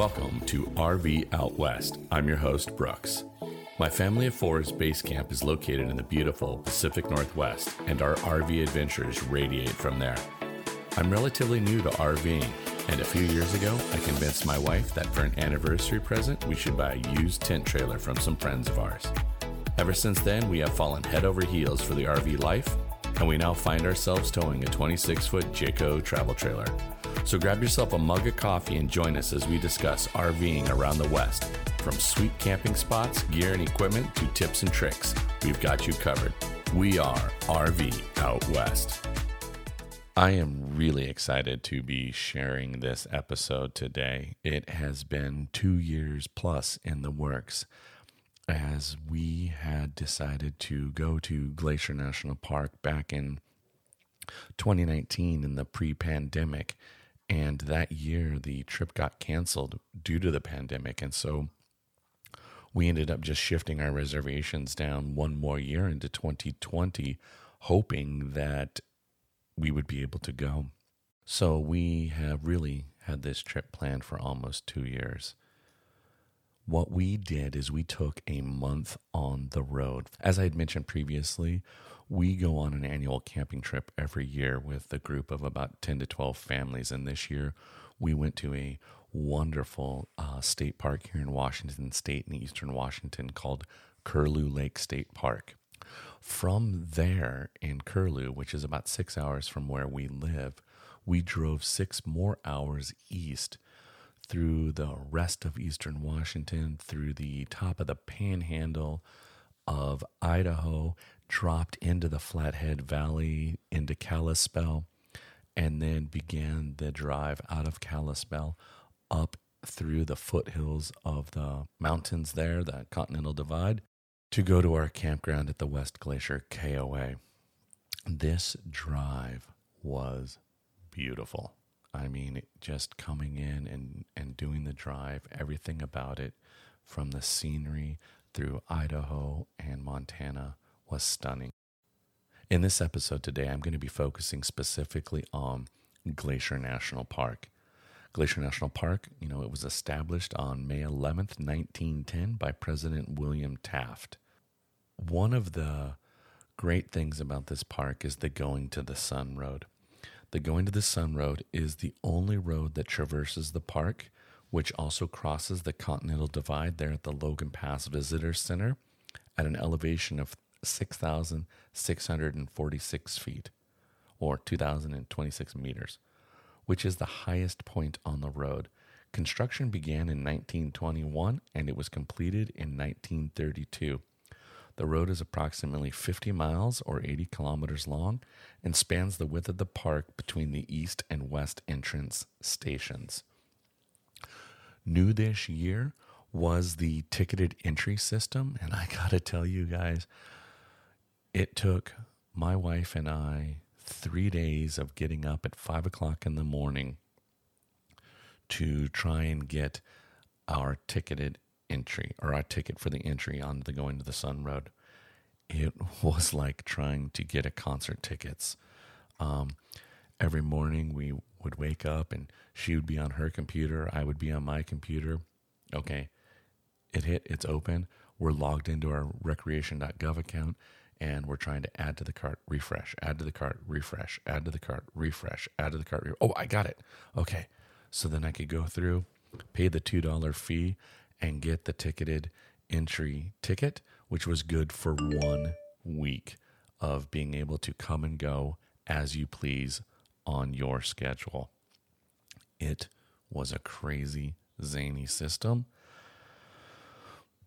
Welcome to RV Out West. I'm your host, Brooks. My family of four's base camp is located in the beautiful Pacific Northwest, and our RV adventures radiate from there. I'm relatively new to RVing, and a few years ago, I convinced my wife that for an anniversary present, we should buy a used tent trailer from some friends of ours. Ever since then, we have fallen head over heels for the RV life, and we now find ourselves towing a 26 foot Jayco travel trailer. So grab yourself a mug of coffee and join us as we discuss RVing around the West. From sweet camping spots, gear, and equipment to tips and tricks, we've got you covered. We are RV Out West. I am really excited to be sharing this episode today. It has been two years plus in the works as we had decided to go to Glacier National Park back in 2019 in the pre pandemic. And that year, the trip got canceled due to the pandemic. And so we ended up just shifting our reservations down one more year into 2020, hoping that we would be able to go. So we have really had this trip planned for almost two years. What we did is we took a month on the road. As I had mentioned previously, we go on an annual camping trip every year with a group of about 10 to 12 families. And this year we went to a wonderful uh, state park here in Washington State in eastern Washington called Curlew Lake State Park. From there in Curlew, which is about six hours from where we live, we drove six more hours east through the rest of eastern Washington, through the top of the panhandle of Idaho, dropped into the Flathead Valley, into Kalispell, and then began the drive out of Kalispell up through the foothills of the mountains there, the Continental Divide, to go to our campground at the West Glacier KOA. This drive was beautiful. I mean, just coming in and, and doing the drive, everything about it, from the scenery through Idaho and Montana, was stunning. In this episode today, I'm going to be focusing specifically on Glacier National Park. Glacier National Park, you know, it was established on May 11th, 1910 by President William Taft. One of the great things about this park is the Going to the Sun Road. The Going to the Sun Road is the only road that traverses the park, which also crosses the Continental Divide there at the Logan Pass Visitor Center at an elevation of 6,646 feet or 2,026 meters which is the highest point on the road. Construction began in 1921 and it was completed in 1932. The road is approximately 50 miles or 80 kilometers long and spans the width of the park between the east and west entrance stations. New this year was the ticketed entry system, and I gotta tell you guys, it took my wife and I three days of getting up at five o'clock in the morning to try and get our ticketed entry or our ticket for the entry on the going to the sun road. It was like trying to get a concert tickets. Um, every morning we would wake up and she would be on her computer i would be on my computer. Okay. It hit it's open. We're logged into our recreation.gov account and we're trying to add to the cart, refresh, add to the cart, refresh, add to the cart, refresh, add to the cart. Re- oh, I got it. Okay. So then I could go through, pay the $2 fee, and get the ticketed entry ticket, which was good for one week of being able to come and go as you please on your schedule. It was a crazy, zany system.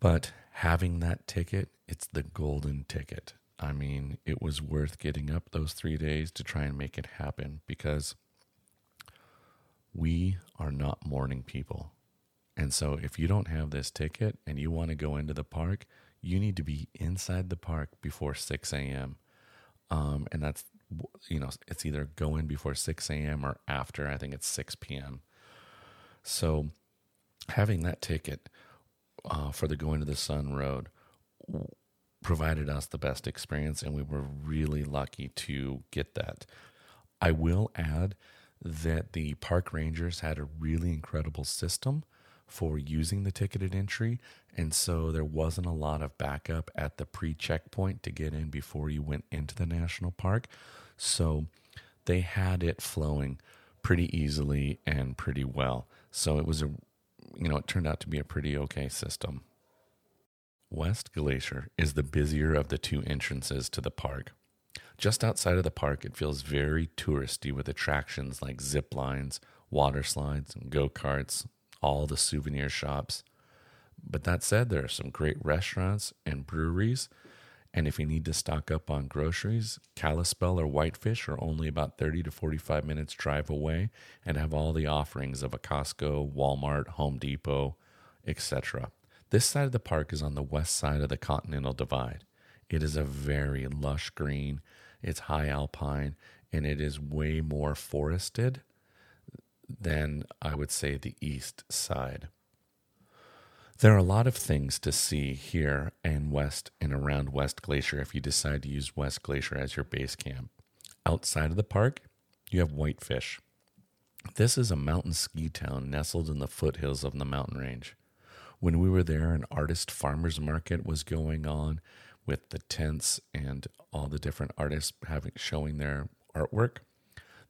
But having that ticket, it's the golden ticket. I mean, it was worth getting up those three days to try and make it happen because we are not morning people. And so, if you don't have this ticket and you want to go into the park, you need to be inside the park before 6 a.m. Um, and that's, you know, it's either go in before 6 a.m. or after, I think it's 6 p.m. So, having that ticket uh, for the Going to the Sun Road provided us the best experience, and we were really lucky to get that. I will add that the park rangers had a really incredible system for using the ticketed entry. And so there wasn't a lot of backup at the pre checkpoint to get in before you went into the national park. So they had it flowing pretty easily and pretty well. So it was a, you know, it turned out to be a pretty okay system. West Glacier is the busier of the two entrances to the park. Just outside of the park, it feels very touristy with attractions like zip lines, water slides, go karts, all the souvenir shops. But that said, there are some great restaurants and breweries. And if you need to stock up on groceries, Kalispell or Whitefish are only about 30 to 45 minutes drive away and have all the offerings of a Costco, Walmart, Home Depot, etc. This side of the park is on the west side of the Continental Divide. It is a very lush green it's high alpine and it is way more forested than I would say the east side. There are a lot of things to see here and west and around West Glacier if you decide to use West Glacier as your base camp. Outside of the park, you have Whitefish. This is a mountain ski town nestled in the foothills of the mountain range. When we were there, an artist farmers market was going on with the tents and all the different artists having showing their artwork.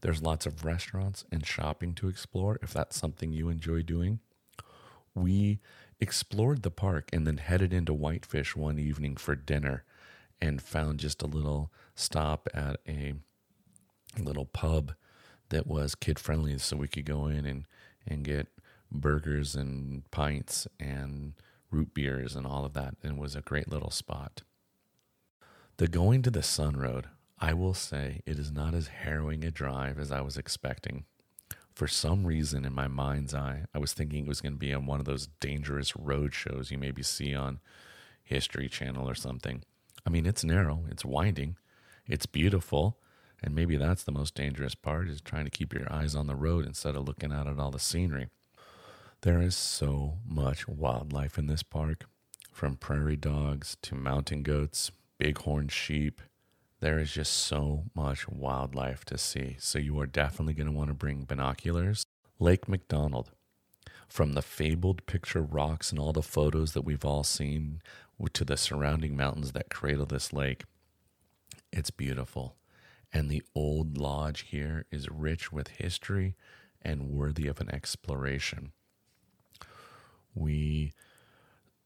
There's lots of restaurants and shopping to explore if that's something you enjoy doing. We explored the park and then headed into Whitefish one evening for dinner and found just a little stop at a little pub that was kid friendly so we could go in and, and get burgers and pints and root beers and all of that and was a great little spot. The going to the Sun Road, I will say it is not as harrowing a drive as I was expecting. For some reason, in my mind's eye, I was thinking it was going to be on one of those dangerous road shows you maybe see on History Channel or something. I mean, it's narrow, it's winding, it's beautiful, and maybe that's the most dangerous part is trying to keep your eyes on the road instead of looking out at all the scenery. There is so much wildlife in this park, from prairie dogs to mountain goats, bighorn sheep. There is just so much wildlife to see. So you are definitely going to want to bring binoculars. Lake McDonald. From the fabled picture rocks and all the photos that we've all seen to the surrounding mountains that cradle this lake, it's beautiful. And the old lodge here is rich with history and worthy of an exploration. We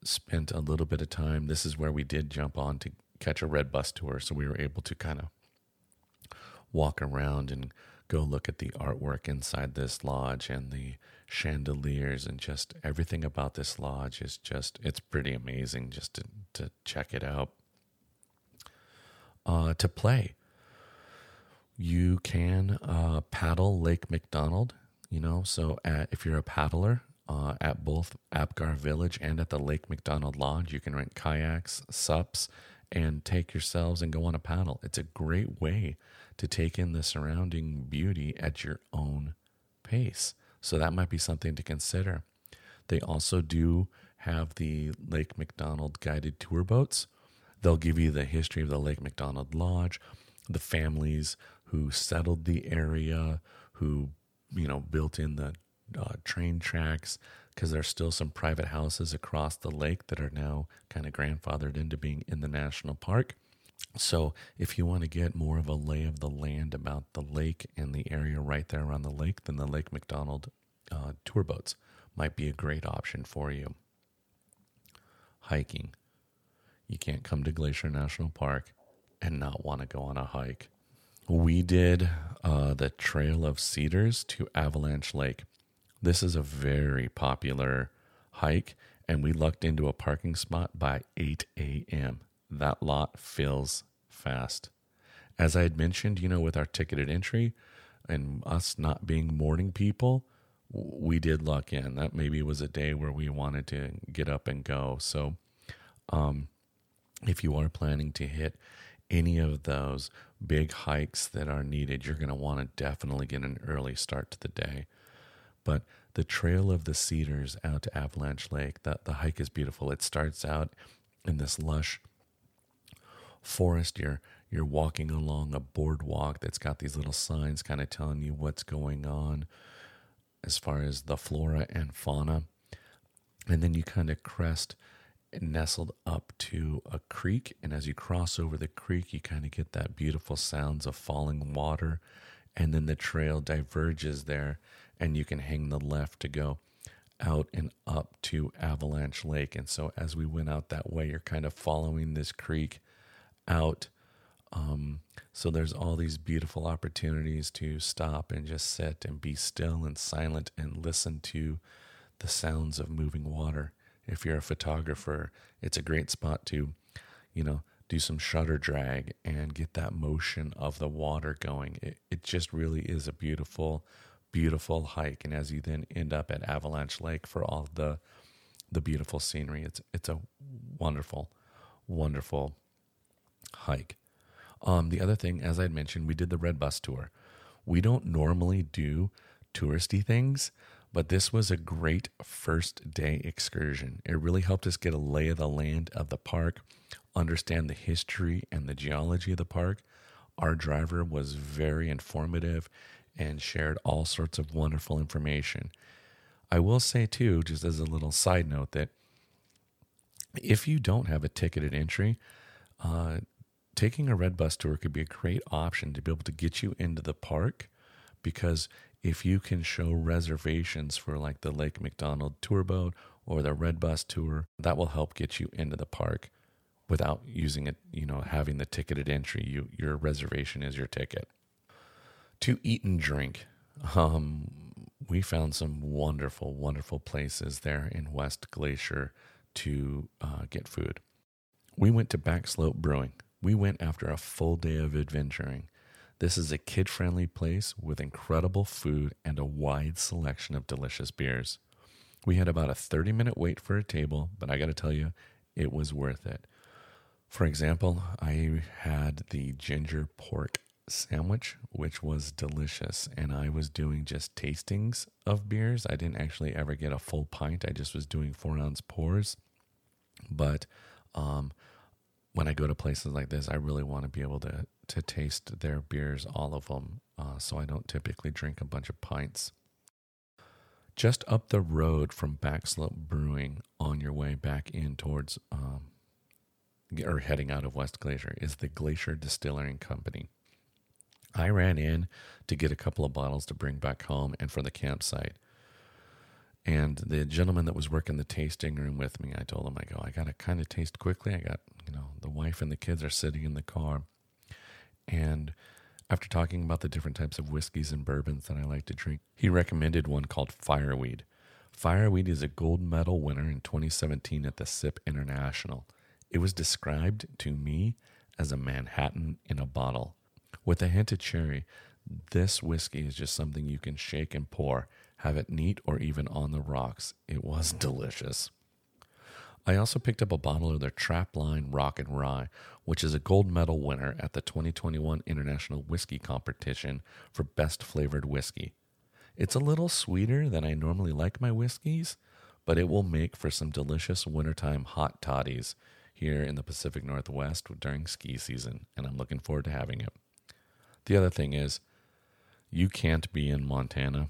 spent a little bit of time. This is where we did jump on to catch a red bus tour, so we were able to kind of walk around and go look at the artwork inside this lodge and the chandeliers and just everything about this lodge is just it's pretty amazing just to to check it out. Uh, to play, you can uh, paddle Lake McDonald. You know, so at, if you're a paddler, uh, at both Apgar Village and at the Lake McDonald Lodge. You can rent kayaks, sups, and take yourselves and go on a paddle. It's a great way to take in the surrounding beauty at your own pace. So that might be something to consider. They also do have the Lake McDonald guided tour boats. They'll give you the history of the Lake McDonald Lodge, the families who settled the area, who you know built in the uh, train tracks, because there's still some private houses across the lake that are now kind of grandfathered into being in the national park. So, if you want to get more of a lay of the land about the lake and the area right there around the lake, then the Lake McDonald uh, tour boats might be a great option for you. Hiking. You can't come to Glacier National Park and not want to go on a hike. We did uh, the Trail of Cedars to Avalanche Lake. This is a very popular hike, and we lucked into a parking spot by 8 a.m. That lot fills fast. As I had mentioned, you know, with our ticketed entry and us not being morning people, we did luck in. That maybe was a day where we wanted to get up and go. So, um, if you are planning to hit any of those big hikes that are needed, you're going to want to definitely get an early start to the day. But the Trail of the Cedars out to Avalanche Lake, the, the hike is beautiful. It starts out in this lush forest. You're you're walking along a boardwalk that's got these little signs kind of telling you what's going on as far as the flora and fauna. And then you kind of crest nestled up to a creek. And as you cross over the creek, you kind of get that beautiful sounds of falling water. And then the trail diverges there, and you can hang the left to go out and up to Avalanche Lake. And so as we went out that way, you're kind of following this creek out. Um, so there's all these beautiful opportunities to stop and just sit and be still and silent and listen to the sounds of moving water. If you're a photographer, it's a great spot to, you know, do some shutter drag and get that motion of the water going. It, it just really is a beautiful, beautiful hike. And as you then end up at Avalanche Lake for all the the beautiful scenery, it's it's a wonderful, wonderful hike. Um, the other thing, as I'd mentioned, we did the Red Bus tour. We don't normally do touristy things, but this was a great first day excursion. It really helped us get a lay of the land of the park, understand the history and the geology of the park. Our driver was very informative and shared all sorts of wonderful information. I will say, too, just as a little side note, that if you don't have a ticketed entry, uh, taking a red bus tour could be a great option to be able to get you into the park because if you can show reservations for like the Lake McDonald tour boat or the red bus tour, that will help get you into the park without using it, you know, having the ticketed entry. You your reservation is your ticket. To eat and drink. Um, we found some wonderful, wonderful places there in West Glacier to uh, get food. We went to Backslope Brewing. We went after a full day of adventuring. This is a kid friendly place with incredible food and a wide selection of delicious beers. We had about a 30 minute wait for a table, but I got to tell you, it was worth it. For example, I had the ginger pork sandwich, which was delicious, and I was doing just tastings of beers. I didn't actually ever get a full pint, I just was doing four ounce pours. But um, when I go to places like this, I really want to be able to to taste their beers, all of them. Uh, so I don't typically drink a bunch of pints. Just up the road from Backslope Brewing, on your way back in towards um, or heading out of West Glacier, is the Glacier Distilling Company. I ran in to get a couple of bottles to bring back home and for the campsite. And the gentleman that was working the tasting room with me, I told him, I go, I got to kind of taste quickly. I got, you know, the wife and the kids are sitting in the car. And after talking about the different types of whiskeys and bourbons that I like to drink, he recommended one called Fireweed. Fireweed is a gold medal winner in 2017 at the SIP International. It was described to me as a Manhattan in a bottle. With a hint of cherry, this whiskey is just something you can shake and pour have it neat or even on the rocks. It was delicious. I also picked up a bottle of their Trapline Rock and Rye, which is a gold medal winner at the 2021 International Whiskey Competition for Best Flavored Whiskey. It's a little sweeter than I normally like my whiskeys, but it will make for some delicious wintertime hot toddies here in the Pacific Northwest during ski season, and I'm looking forward to having it. The other thing is, you can't be in Montana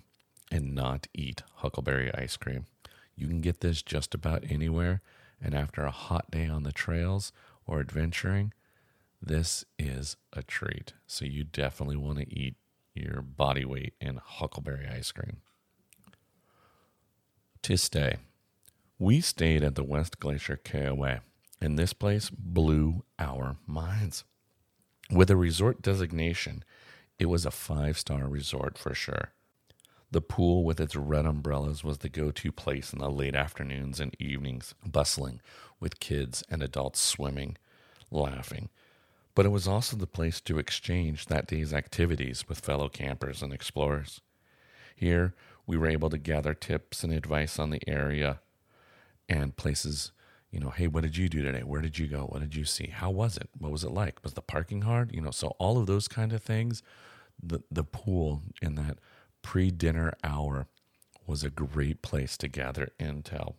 and not eat huckleberry ice cream. You can get this just about anywhere, and after a hot day on the trails or adventuring, this is a treat. So you definitely want to eat your body weight in huckleberry ice cream. To stay, we stayed at the West Glacier KOA, and this place blew our minds. With a resort designation, it was a five star resort for sure. The pool with its red umbrellas was the go to place in the late afternoons and evenings, bustling with kids and adults swimming, laughing. But it was also the place to exchange that day's activities with fellow campers and explorers. Here, we were able to gather tips and advice on the area and places. You know, hey, what did you do today? Where did you go? What did you see? How was it? What was it like? Was the parking hard? You know, so all of those kind of things. The the pool in that pre dinner hour was a great place to gather intel.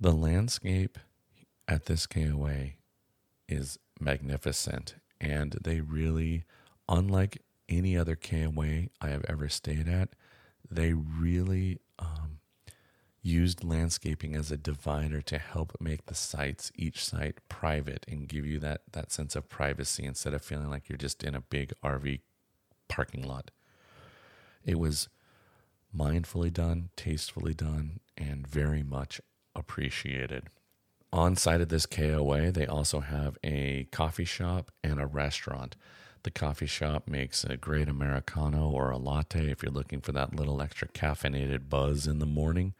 The landscape at this KOA is magnificent, and they really, unlike any other KOA I have ever stayed at, they really um, used landscaping as a divider to help make the sites, each site, private and give you that, that sense of privacy instead of feeling like you're just in a big RV parking lot. It was mindfully done, tastefully done, and very much appreciated. On site of this KOA, they also have a coffee shop and a restaurant. The coffee shop makes a great Americano or a latte if you're looking for that little extra caffeinated buzz in the morning.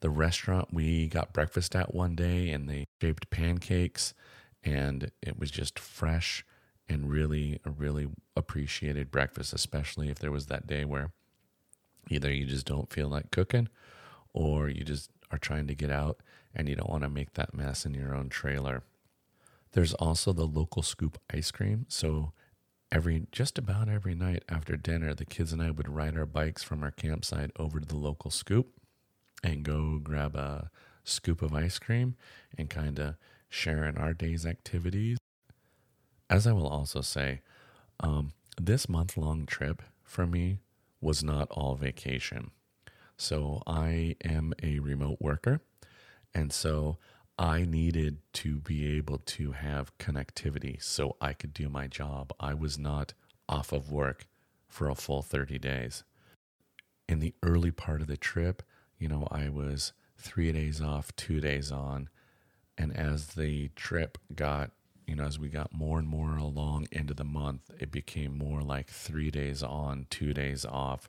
The restaurant we got breakfast at one day and they shaped pancakes and it was just fresh and really really appreciated breakfast, especially if there was that day where either you just don't feel like cooking or you just are trying to get out and you don't want to make that mess in your own trailer. There's also the local scoop ice cream. So every just about every night after dinner, the kids and I would ride our bikes from our campsite over to the local scoop and go grab a scoop of ice cream and kind of share in our day's activities. As I will also say, um, this month long trip for me was not all vacation. So I am a remote worker. And so I needed to be able to have connectivity so I could do my job. I was not off of work for a full 30 days. In the early part of the trip, you know, I was three days off, two days on. And as the trip got, you know, as we got more and more along into the month, it became more like three days on, two days off.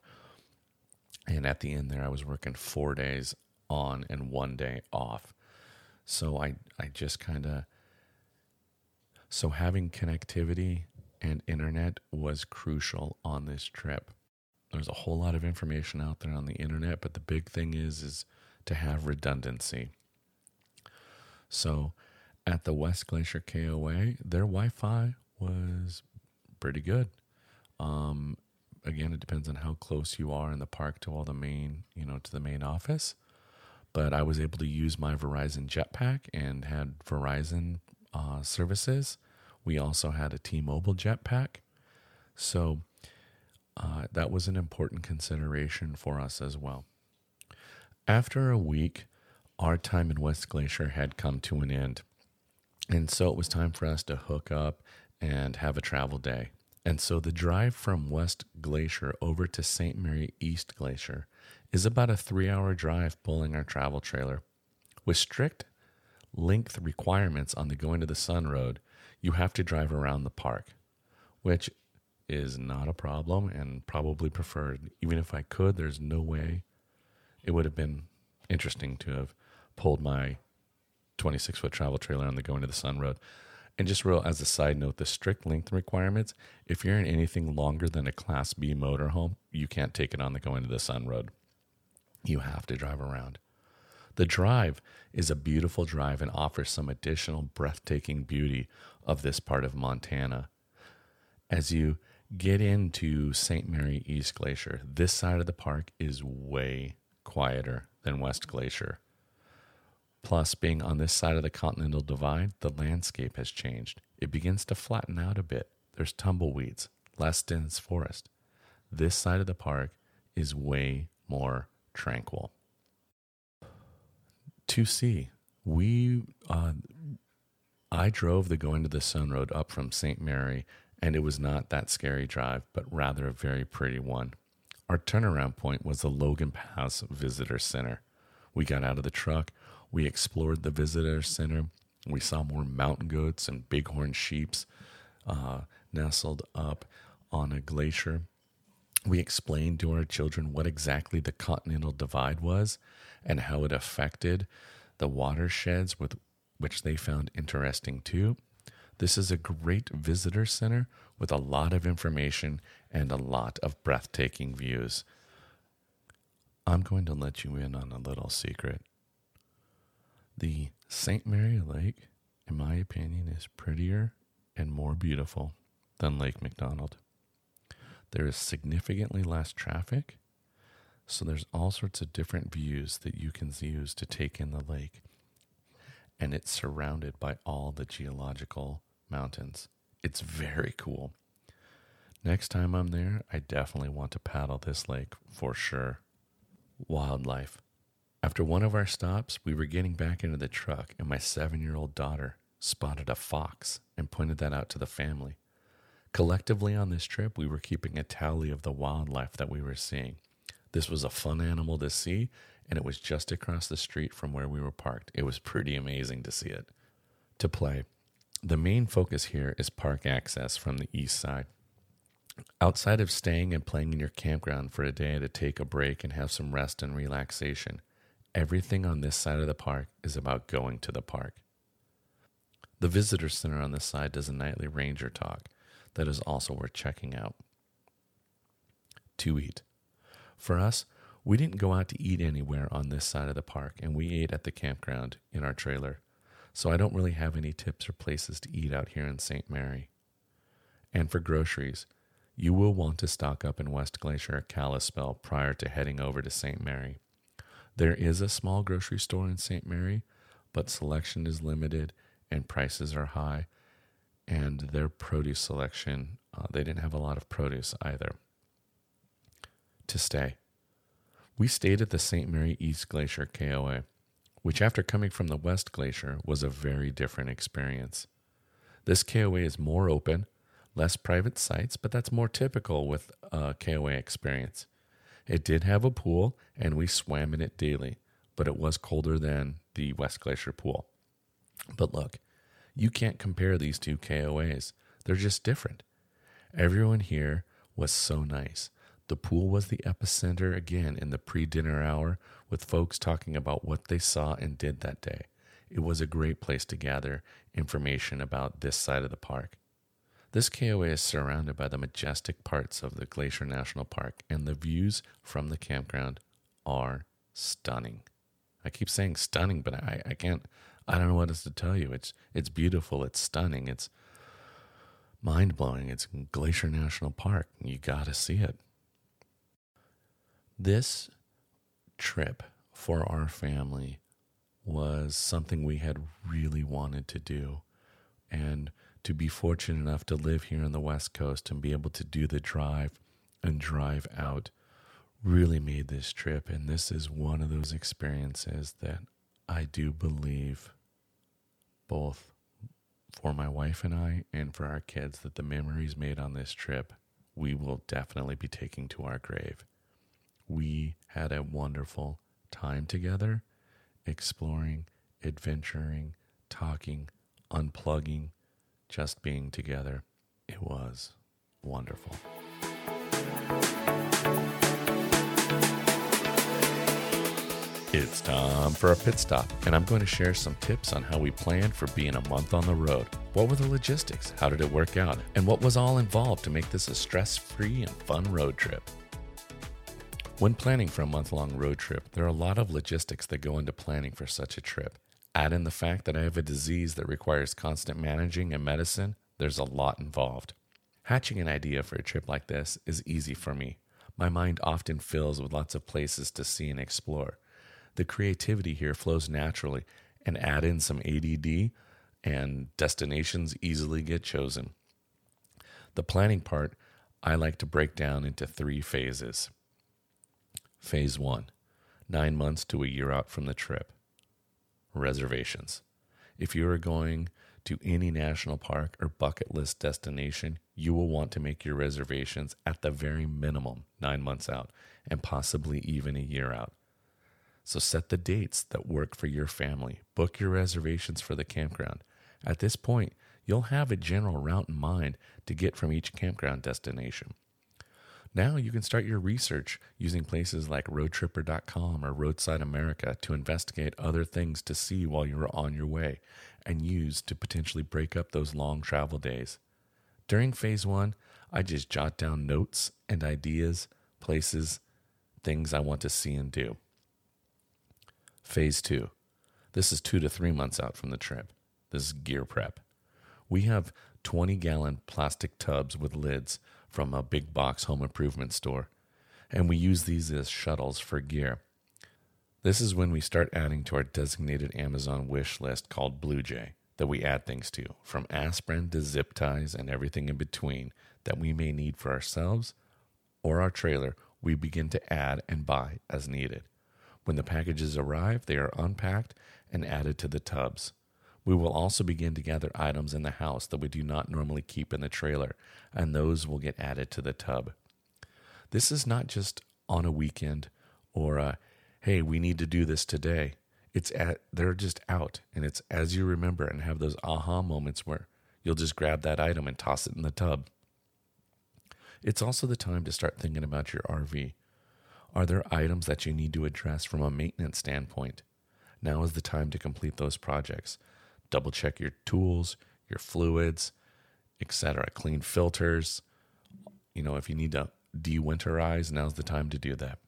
And at the end there, I was working four days on and one day off. So I, I just kind of, so having connectivity and internet was crucial on this trip. There's a whole lot of information out there on the internet, but the big thing is is to have redundancy. So at the West Glacier KOA, their Wi-Fi was pretty good. Um, again, it depends on how close you are in the park to all the main, you know, to the main office. But I was able to use my Verizon Jetpack and had Verizon uh, services. We also had a T-Mobile Jetpack, so uh, that was an important consideration for us as well. After a week, our time in West Glacier had come to an end. And so it was time for us to hook up and have a travel day. And so the drive from West Glacier over to St. Mary East Glacier is about a three hour drive pulling our travel trailer. With strict length requirements on the Going to the Sun Road, you have to drive around the park, which is not a problem and probably preferred. Even if I could, there's no way it would have been interesting to have pulled my 26 foot travel trailer on the Going to the Sun Road. And just real as a side note, the strict length requirements, if you're in anything longer than a Class B motorhome, you can't take it on the Going to the Sun Road. You have to drive around. The drive is a beautiful drive and offers some additional breathtaking beauty of this part of Montana. As you get into St. Mary East Glacier, this side of the park is way quieter than West Glacier. Plus, being on this side of the Continental Divide, the landscape has changed. It begins to flatten out a bit. There's tumbleweeds, less dense forest. This side of the park is way more tranquil. To see, we, uh, I drove the Going to the Sun Road up from St. Mary and it was not that scary drive, but rather a very pretty one. Our turnaround point was the Logan Pass Visitor Center. We got out of the truck, we explored the visitor center, we saw more mountain goats and bighorn sheeps uh, nestled up on a glacier. We explained to our children what exactly the Continental Divide was and how it affected the watersheds with which they found interesting too. This is a great visitor center with a lot of information and a lot of breathtaking views. I'm going to let you in on a little secret. The St. Mary Lake, in my opinion, is prettier and more beautiful than Lake McDonald. There is significantly less traffic, so there's all sorts of different views that you can use to take in the lake. And it's surrounded by all the geological mountains. It's very cool. Next time I'm there, I definitely want to paddle this lake for sure. Wildlife. After one of our stops, we were getting back into the truck, and my seven year old daughter spotted a fox and pointed that out to the family. Collectively on this trip, we were keeping a tally of the wildlife that we were seeing. This was a fun animal to see, and it was just across the street from where we were parked. It was pretty amazing to see it. To play, the main focus here is park access from the east side. Outside of staying and playing in your campground for a day to take a break and have some rest and relaxation, everything on this side of the park is about going to the park. The visitor center on this side does a nightly ranger talk that is also worth checking out. To eat. For us, we didn't go out to eat anywhere on this side of the park, and we ate at the campground in our trailer. So I don't really have any tips or places to eat out here in St. Mary. And for groceries, you will want to stock up in West Glacier at Kalispell prior to heading over to St. Mary. There is a small grocery store in St. Mary, but selection is limited and prices are high. And their produce selection, uh, they didn't have a lot of produce either. To stay, we stayed at the St. Mary East Glacier KOA, which, after coming from the West Glacier, was a very different experience. This KOA is more open, less private sites, but that's more typical with a KOA experience. It did have a pool, and we swam in it daily, but it was colder than the West Glacier pool. But look, you can't compare these two KOAs. They're just different. Everyone here was so nice. The pool was the epicenter again in the pre dinner hour, with folks talking about what they saw and did that day. It was a great place to gather information about this side of the park. This KOA is surrounded by the majestic parts of the Glacier National Park, and the views from the campground are stunning. I keep saying stunning, but I, I can't I don't know what else to tell you. It's it's beautiful. It's stunning. It's mind blowing. It's Glacier National Park. You got to see it. This trip for our family was something we had really wanted to do. And to be fortunate enough to live here on the West Coast and be able to do the drive and drive out really made this trip. And this is one of those experiences that I do believe both for my wife and I and for our kids that the memories made on this trip we will definitely be taking to our grave. We had a wonderful time together, exploring, adventuring, talking, unplugging, just being together. It was wonderful. It's time for a pit stop, and I'm going to share some tips on how we planned for being a month on the road. What were the logistics? How did it work out? And what was all involved to make this a stress free and fun road trip? When planning for a month long road trip, there are a lot of logistics that go into planning for such a trip. Add in the fact that I have a disease that requires constant managing and medicine, there's a lot involved. Hatching an idea for a trip like this is easy for me. My mind often fills with lots of places to see and explore the creativity here flows naturally and add in some ADD and destinations easily get chosen. The planning part I like to break down into three phases. Phase one, nine months to a year out from the trip. Reservations. If you are going to any national park or bucket list destination, you will want to make your reservations at the very minimum nine months out and possibly even a year out. So set the dates that work for your family. Book your reservations for the campground. At this point, you'll have a general route in mind to get from each campground destination. Now you can start your research using places like roadtripper.com or Roadside America to investigate other things to see while you're on your way and use to potentially break up those long travel days. During phase one, I just jot down notes and ideas, places, things I want to see and do. Phase two. This is two to three months out from the trip. This is gear prep. We have 20 gallon plastic tubs with lids from a big box home improvement store, and we use these as shuttles for gear. This is when we start adding to our designated Amazon wish list called Blue Jay that we add things to, from aspirin to zip ties and everything in between that we may need for ourselves or our trailer, we begin to add and buy as needed. When the packages arrive, they are unpacked and added to the tubs. We will also begin to gather items in the house that we do not normally keep in the trailer, and those will get added to the tub. This is not just on a weekend or a, hey, we need to do this today. It's at, they're just out, and it's as you remember and have those aha moments where you'll just grab that item and toss it in the tub. It's also the time to start thinking about your RV. Are there items that you need to address from a maintenance standpoint? Now is the time to complete those projects. Double check your tools, your fluids, etc. Clean filters. You know, if you need to de-winterize, now's the time to do that.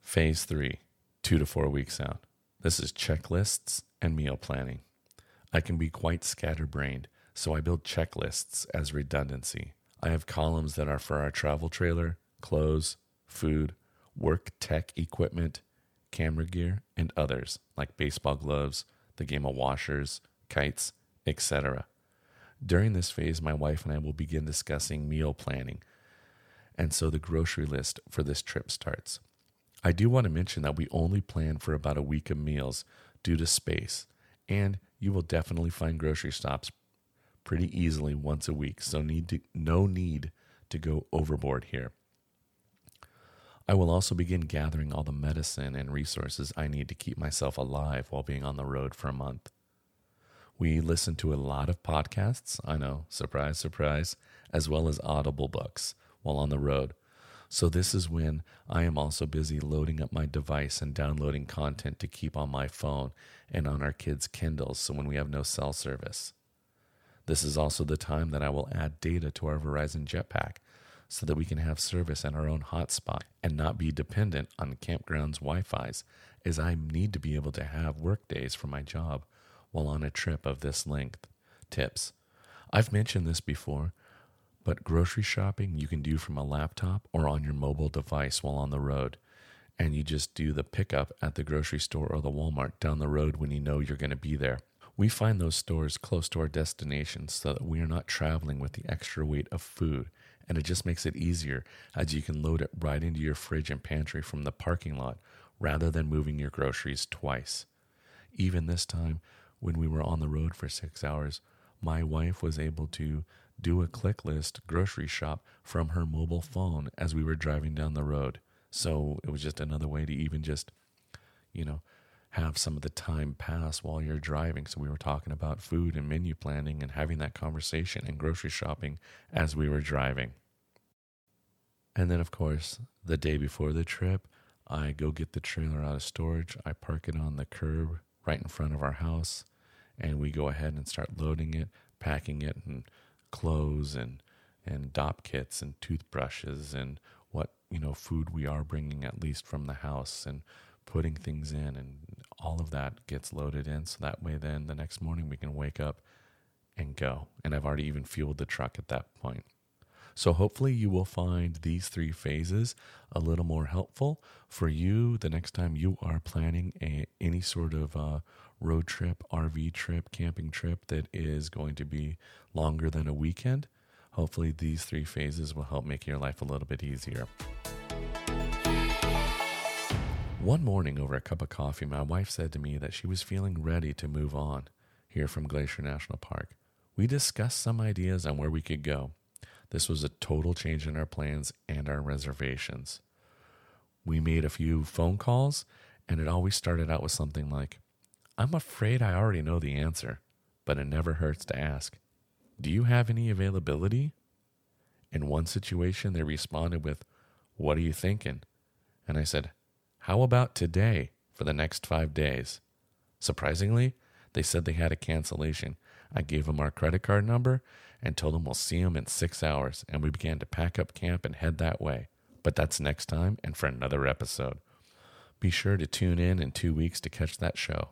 Phase 3, 2 to 4 weeks out. This is checklists and meal planning. I can be quite scatterbrained, so I build checklists as redundancy. I have columns that are for our travel trailer, clothes, food, work tech equipment, camera gear, and others like baseball gloves, the game of washers, kites, etc. During this phase, my wife and I will begin discussing meal planning, and so the grocery list for this trip starts. I do want to mention that we only plan for about a week of meals due to space, and you will definitely find grocery stops pretty easily once a week, so need to, no need to go overboard here. I will also begin gathering all the medicine and resources I need to keep myself alive while being on the road for a month. We listen to a lot of podcasts, I know, surprise, surprise, as well as audible books while on the road. So, this is when I am also busy loading up my device and downloading content to keep on my phone and on our kids' Kindles so when we have no cell service. This is also the time that I will add data to our Verizon Jetpack so that we can have service at our own hotspot and not be dependent on campgrounds' Wi Fi's, as I need to be able to have work days for my job while on a trip of this length. Tips I've mentioned this before, but grocery shopping you can do from a laptop or on your mobile device while on the road. And you just do the pickup at the grocery store or the Walmart down the road when you know you're going to be there. We find those stores close to our destination so that we are not traveling with the extra weight of food, and it just makes it easier as you can load it right into your fridge and pantry from the parking lot rather than moving your groceries twice. Even this time, when we were on the road for six hours, my wife was able to do a click list grocery shop from her mobile phone as we were driving down the road. So it was just another way to even just, you know, have some of the time pass while you're driving. So we were talking about food and menu planning and having that conversation and grocery shopping as we were driving. And then, of course, the day before the trip, I go get the trailer out of storage. I park it on the curb right in front of our house, and we go ahead and start loading it, packing it, and clothes and and dopp kits and toothbrushes and what you know food we are bringing at least from the house and putting things in and all of that gets loaded in. So that way then the next morning we can wake up and go. And i've already even fueled the truck at that point. So hopefully you will find these three phases a little more helpful for you the next time you are planning a, any sort of uh, road trip rv trip camping trip that is going to be longer than a weekend. Hopefully these three phases will help make your life a little bit easier one morning, over a cup of coffee, my wife said to me that she was feeling ready to move on here from Glacier National Park. We discussed some ideas on where we could go. This was a total change in our plans and our reservations. We made a few phone calls, and it always started out with something like, I'm afraid I already know the answer, but it never hurts to ask. Do you have any availability? In one situation, they responded with, What are you thinking? And I said, how about today for the next five days? Surprisingly, they said they had a cancellation. I gave them our credit card number and told them we'll see them in six hours, and we began to pack up camp and head that way. But that's next time and for another episode. Be sure to tune in in two weeks to catch that show.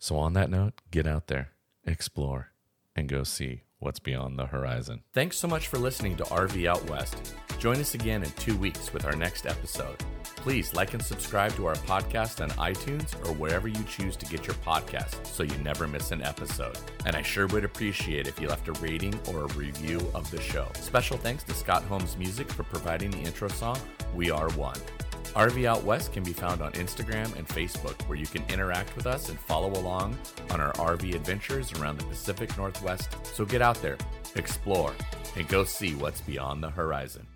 So, on that note, get out there, explore, and go see what's beyond the horizon. Thanks so much for listening to RV Out West. Join us again in two weeks with our next episode. Please like and subscribe to our podcast on iTunes or wherever you choose to get your podcasts so you never miss an episode. And I sure would appreciate if you left a rating or a review of the show. Special thanks to Scott Holmes Music for providing the intro song, We Are One. RV Out West can be found on Instagram and Facebook, where you can interact with us and follow along on our RV adventures around the Pacific Northwest. So get out there, explore, and go see what's beyond the horizon.